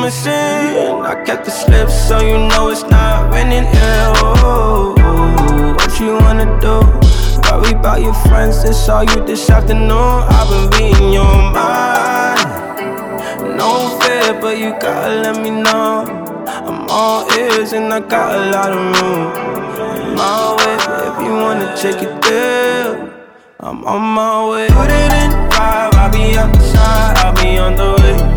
promising. I kept the slip so you know it's not winning. Yeah, oh, what you wanna do? Worry about your friends, that's all you this afternoon. I've been reading your mind. No fear, but you gotta let me know. I'm all ears and I got a lot of room. My way, if you wanna check it there, I'm on my way. Put it in drive, I'll be outside, I'll be on the way.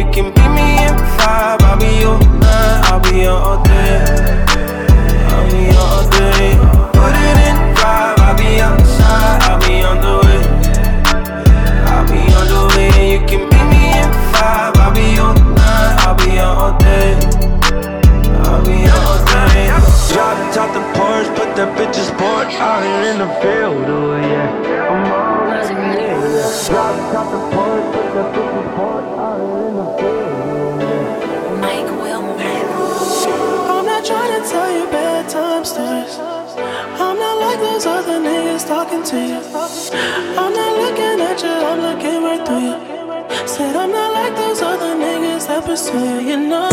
You can beat me in five, I'll be your nine, I'll be your all day. I'll be your all day. Put it in five. I'll be outside, I'll be on the way. I'll be on the way. You can beat me in five, I'll be your nine, I'll be your all day. I'll be all day. Drop top the porch, put that bitch's sport out in the field, oh yeah. to you. I'm not looking at you, I'm looking right through you. Said I'm not like those other niggas that pursue you. You know,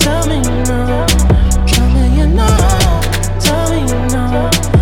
tell me you know, tell me you know, tell me you know.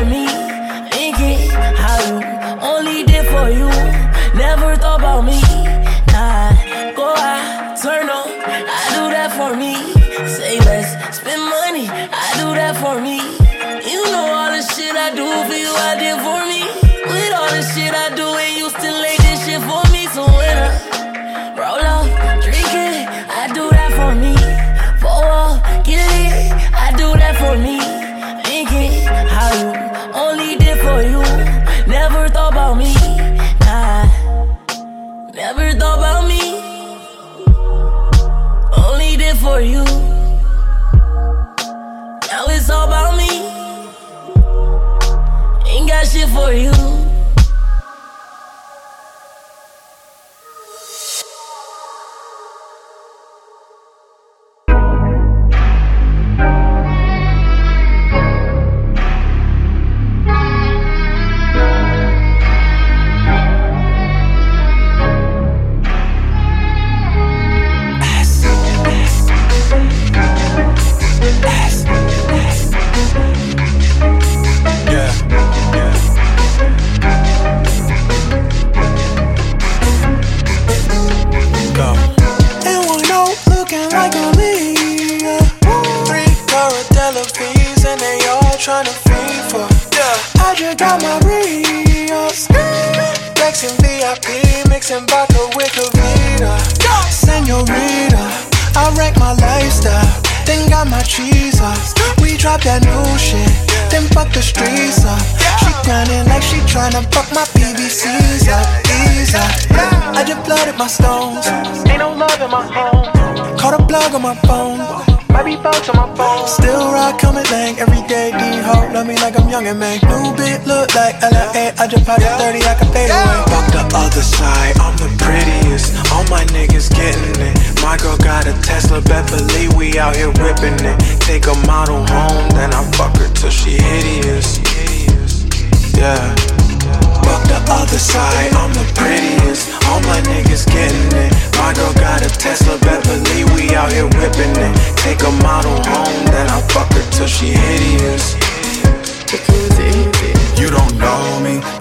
for me. for you. my trees up. We drop that new shit, then fuck the streets up. She grinding like she tryna fuck my PVCs up, ease up. I just blooded my stones, ain't no love in my home. Caught a plug on my phone for you. young and make new beat look like LA. I just popped 30, I can fade away. Fuck the other side, I'm the prettiest. All my niggas getting it. My girl got a Tesla, Beverly, we out here whipping it. Take a model home, then I fuck her till she hideous. Yeah. Fuck the other side, I'm the prettiest. All my niggas getting it. My girl got a Tesla, Beverly, we out here whipping it. Take a model home, then I fuck her till she hideous. You don't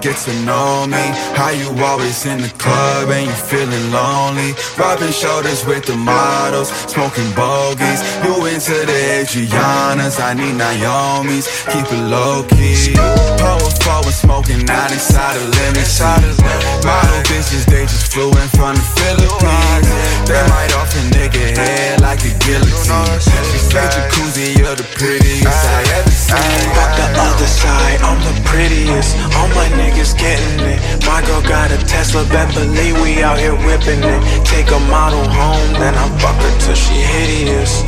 get to know me. How you always in the club and you feeling lonely. Rubbing shoulders with the models, smoking bogeys. You into the Adrianas, I need Naomi's. Keep it low key. Power forward, smoking out inside of limits. Model bitches, they just flew in from the Philippines. They might off a nigga head like a guillotine. She say jacuzzi, you're the prettiest I ever seen. Fuck the other side, I'm the prettiest. All my niggas getting it. My girl got a Tesla Beverly, we out here whipping it. Take a model home, then I fuck her till she hideous.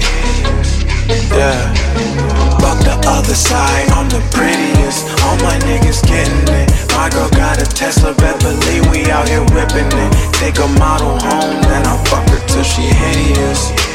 Yeah. Fuck the other side, I'm the prettiest. All my niggas getting it. My girl got a Tesla Beverly, we out here whipping it. Take a model home, then I fuck her till she hideous.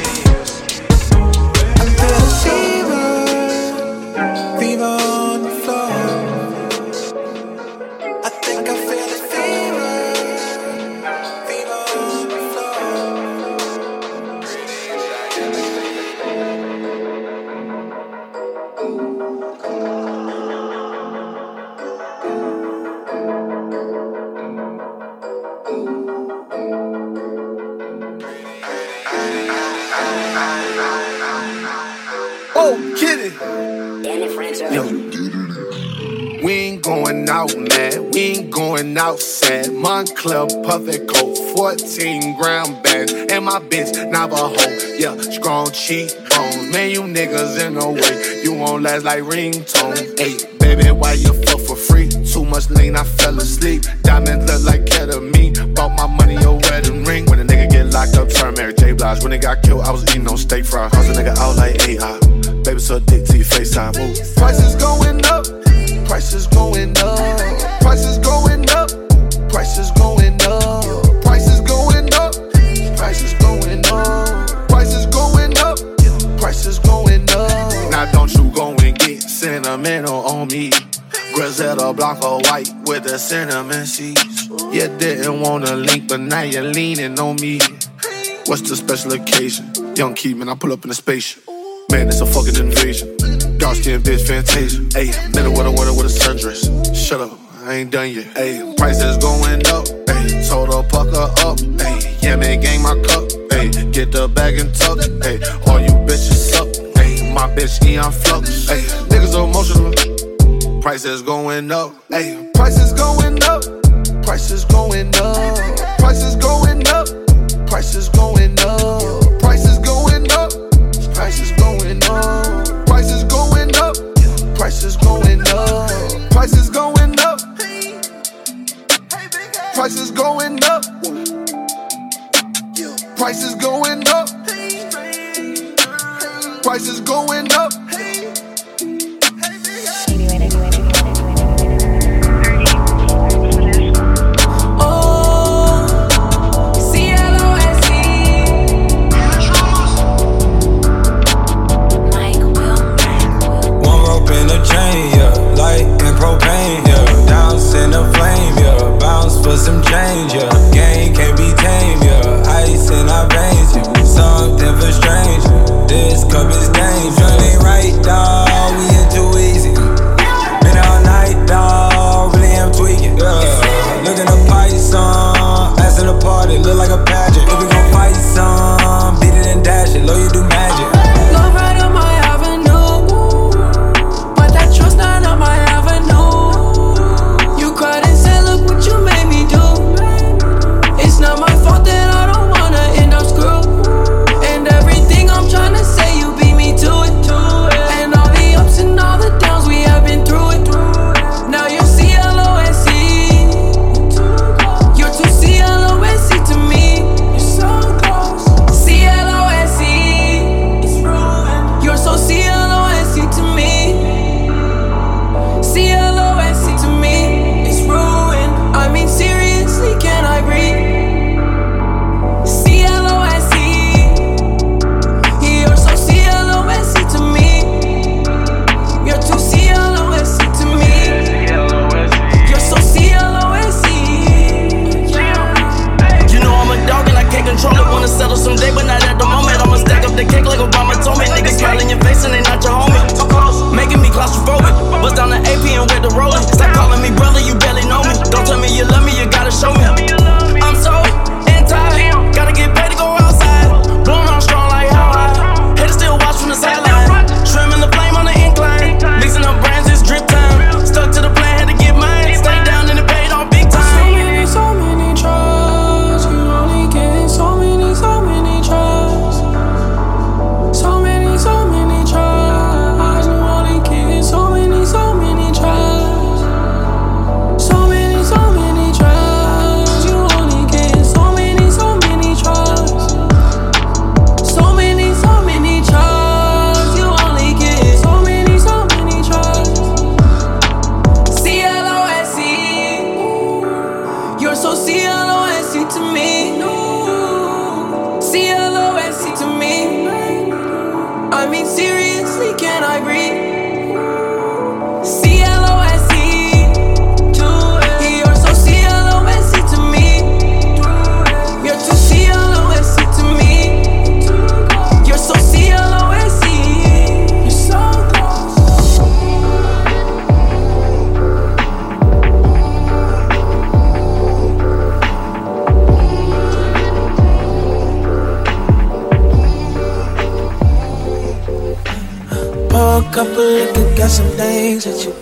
Moncler Puffin coat, 14 gram bags. And my bitch Navajo, yeah, strong cheekbones. Man, you niggas in the way, you won't last like ringtone. Hey, baby, why you fuck for free? Too much lean, I fell asleep. Diamonds look like ketamine. Bought my money a wedding ring. When a nigga get locked up, turn Mary J. Blige. When they got killed, I was eating on steak fries. Cause a nigga out like AI. Baby, so dick to your FaceTime. Move. Prices going up. Prices going up. Prices going me. Griselda Blanco white with the cinnamon seeds. You didn't wanna link, but now you're leaning on me. What's the special occasion? Young Keeman, I pull up in a spaceship. Man, it's a fucking invasion. Dark skin bitch, fantasia. Ayy, middle water, water with a sundress. Shut up, I ain't done yet. Ayy, prices going up. Ayy, told her pucker up. Ayy, yeah, man, gang my cup. Ayy, get the bag and tuck. Ayy, all you bitches suck. Ayy, my bitch Aeon Flux. Ayy, niggas emotional. Prices going up. Ayy, prices going up. Prices going up. Prices going up. Prices going up. Prices going up. Prices going up. Prices going up. Prices going up. Prices going up. Prices going up. Prices going up. Prices going up. жить.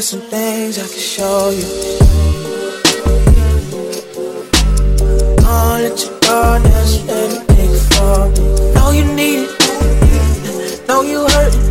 got some things I can show you. Gonna let you go now, so let think for me. Know you need it, know you hurting.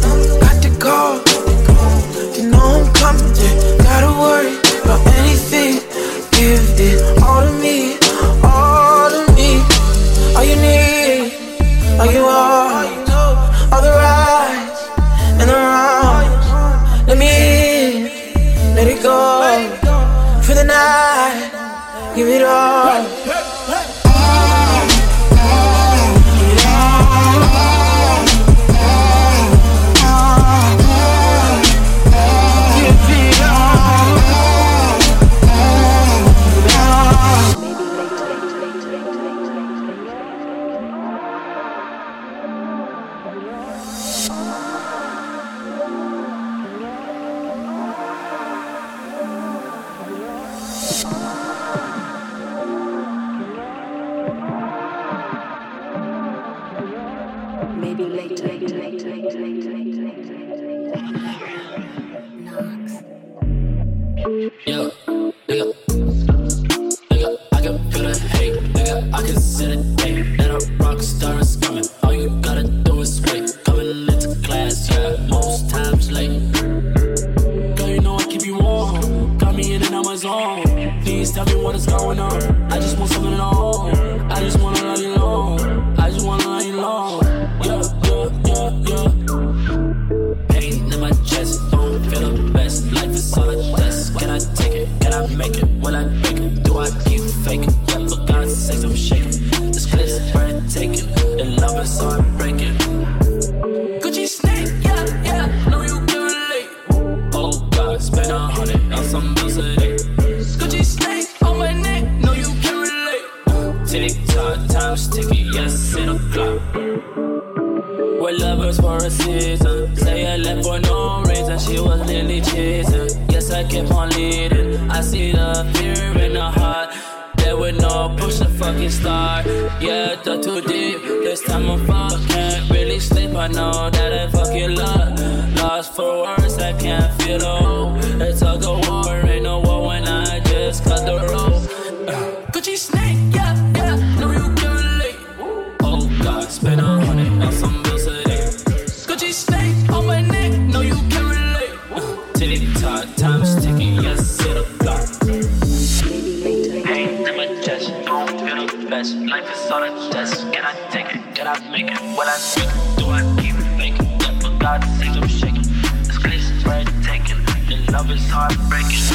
Start. star. Yeah, thought too deep. This time I. Can't really sleep. I know that I fucking love. Lost for words, I can't feel old. best. Life is all a test. Can I take it? Can I make it? Will I seek it? Do I keep faking? That for God's sake, I'm shaking. This cliff's red taking. And love is heartbreaking.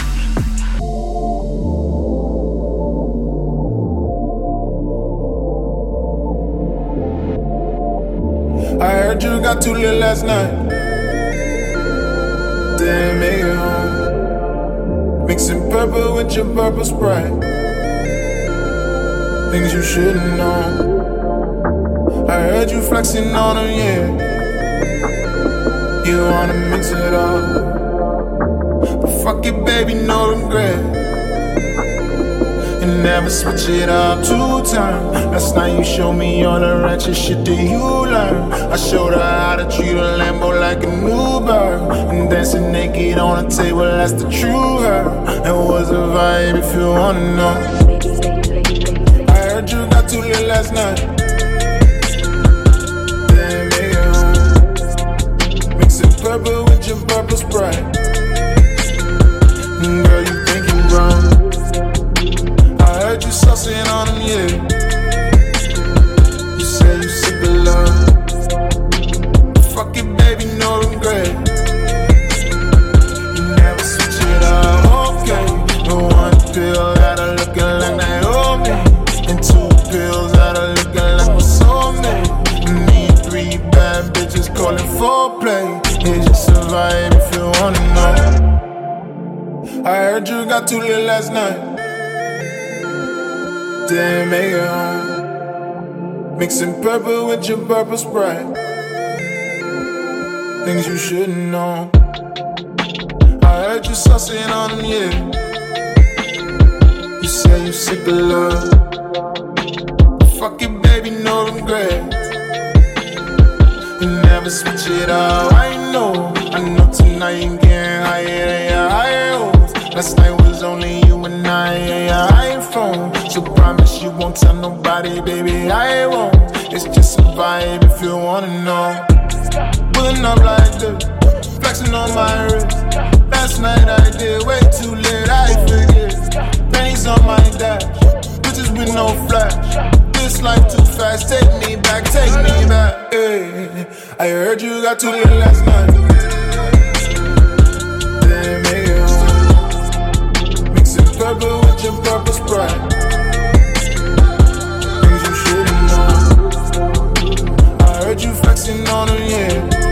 I heard you got too lit last night. Damn it home. Mixing purple with your purple sprite things you shouldn't know. I heard you flexing on her, yeah. You wanna mix it up. But fuck it, baby, no regret. And never switch it up two times. Last night you showed me all the ratchet shit that you learn. I showed her how to treat a Lambo like a new bird. And dancing naked on a table, that's the true her. It was a vibe if you wanna know too lit last night. Make it home. Purple with your purple sprite. Got too lit last night. Didn't make it home. Mixing purple with your purple sprite. Things you shouldn't know. I heard you sussing on them, yeah. You say you sick of love. Fuck it, baby, no regrets. You never switch it up. I know, I know tonight you getting higher than your. Last night only you and I and your iPhone. So promise you won't tell nobody, baby, I won't. It's just a vibe if you wanna know. Pulling up like this, flexing on my wrist. Last night I did way too late, I forget. Pennies on my dash, bitches with no flash. This life too fast, take me back, take me back. Hey, I heard you got too late last night. Purple with your purple sprite. Things you shouldn't know. I heard you flexing on them, yeah.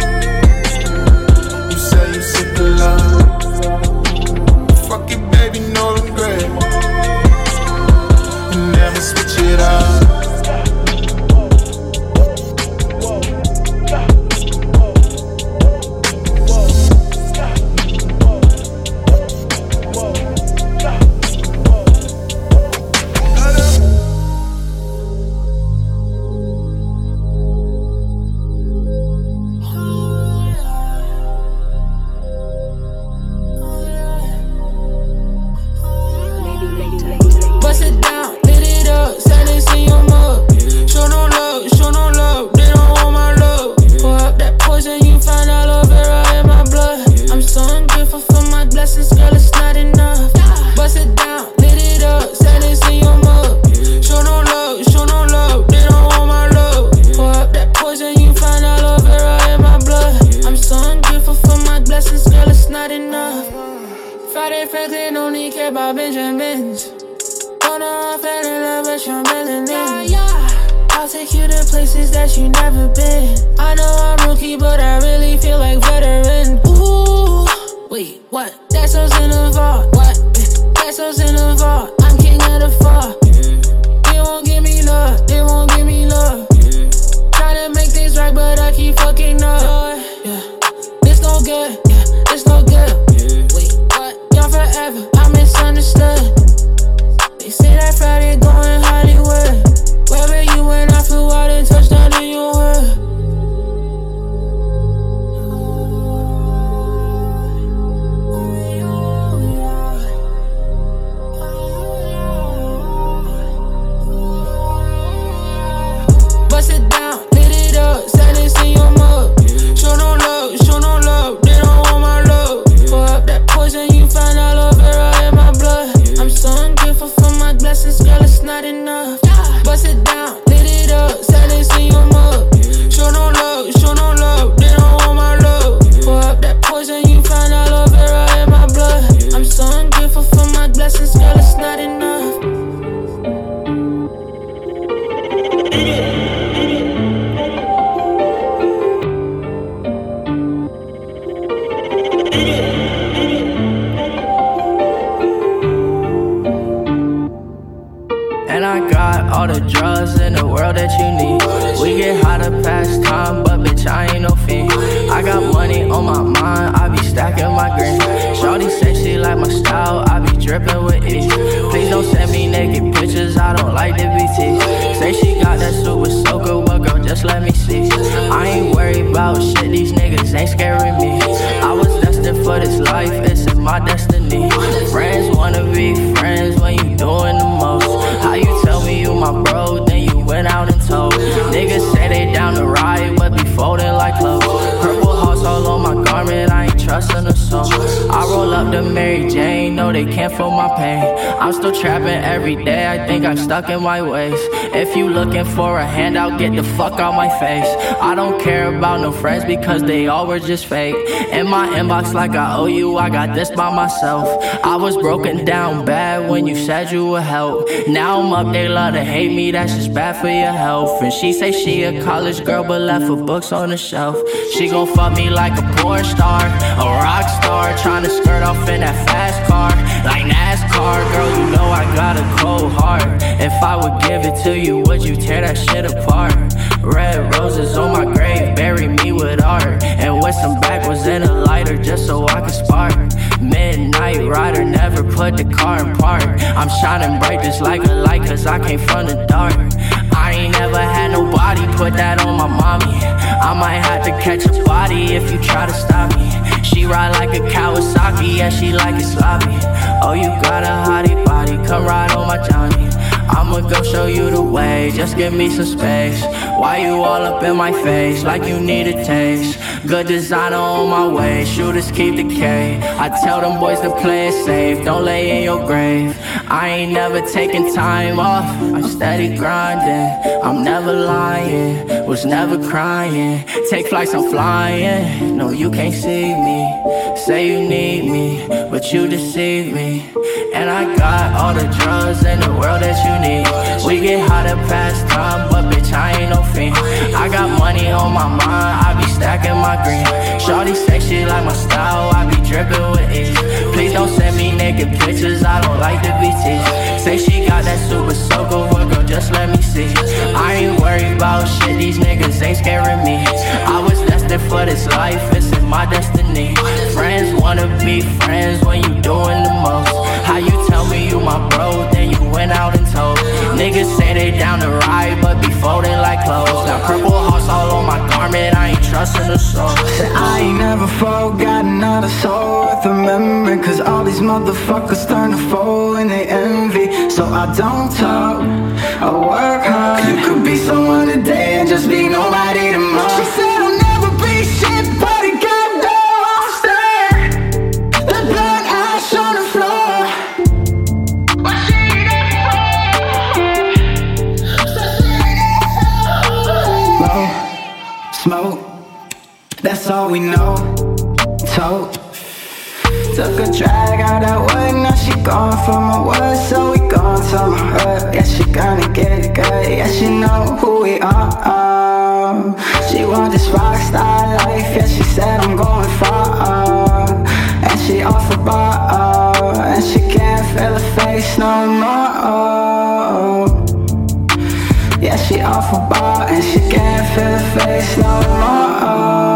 The Mary Jane, they can't feel my pain. I'm still trapping every day, I think I'm stuck in my ways. If you looking for a handout, get the fuck out my face. I don't care about no friends because they all were just fake. In my inbox, like I owe you, I got this by myself. I was broken down bad when you said you would help. Now I'm up, they love to hate me, that's just bad for your health. And she say she a college girl, but left her books on the shelf. She gon' fuck me like a porn star, a rock star, trying to skirt off in that fast car. Like NASCAR, girl, you know I got a cold heart. If I would give it to you, would you tear that shit apart? Red roses on my grave, bury me with art. And with some backwards in a lighter, just so I can spark. Midnight rider, never put the car in park. I'm shining bright just like a light, cause I came from the dark. I ain't never had nobody put that on my mommy. I might have to catch a body if you try to stop me. She ride like a Kawasaki, yeah, she like it sloppy. Oh, you got a hottie body, come ride on my Johnny. I'ma go show you the way, just give me some space. Why you all up in my face, like you need a taste? Good designer on my way, shooters keep the K. I tell them boys to play it safe, don't lay in your grave. I ain't never taking time off, I'm steady grinding. I'm never lying, was never crying. Take flights, I'm flying. No, you can't see me. Say you need me, but you deceive me. And I got all the drugs in the world that you need. We get hot at past time, but bitch, I ain't no fiend. I got money on my mind, I be stacking my green. Shorty say she like my style, I be dripping with ease. Don't send me naked pictures, I don't like be teased. Say she got that super soaker, well, girl, just let me see. I ain't worried about shit, these niggas ain't scaring me. I was destined for this life, it's in my destiny. Friends wanna be friends when you doing the most. How you tell me you my bro, then you went out and told. Niggas say they down to ride, but be folding like clothes. Got purple hearts all on my garment, I ain't trusting a soul. Said I ain't never forgotten not a soul worth remembering Cause all these motherfuckers turn to foe and they envy So I don't talk, I work hard You could be someone today and just be nobody tomorrow that's all we know. Tote. Took a drag out that wood, now she gone from my wood, so we gone to my. Yeah, she gonna get it good, yeah, she know who we are. She want this rock star life, yeah, she said I'm going far. And she off a bar, and she can't feel her face no more. Yeah, she off a bar, and she can't feel her face no more.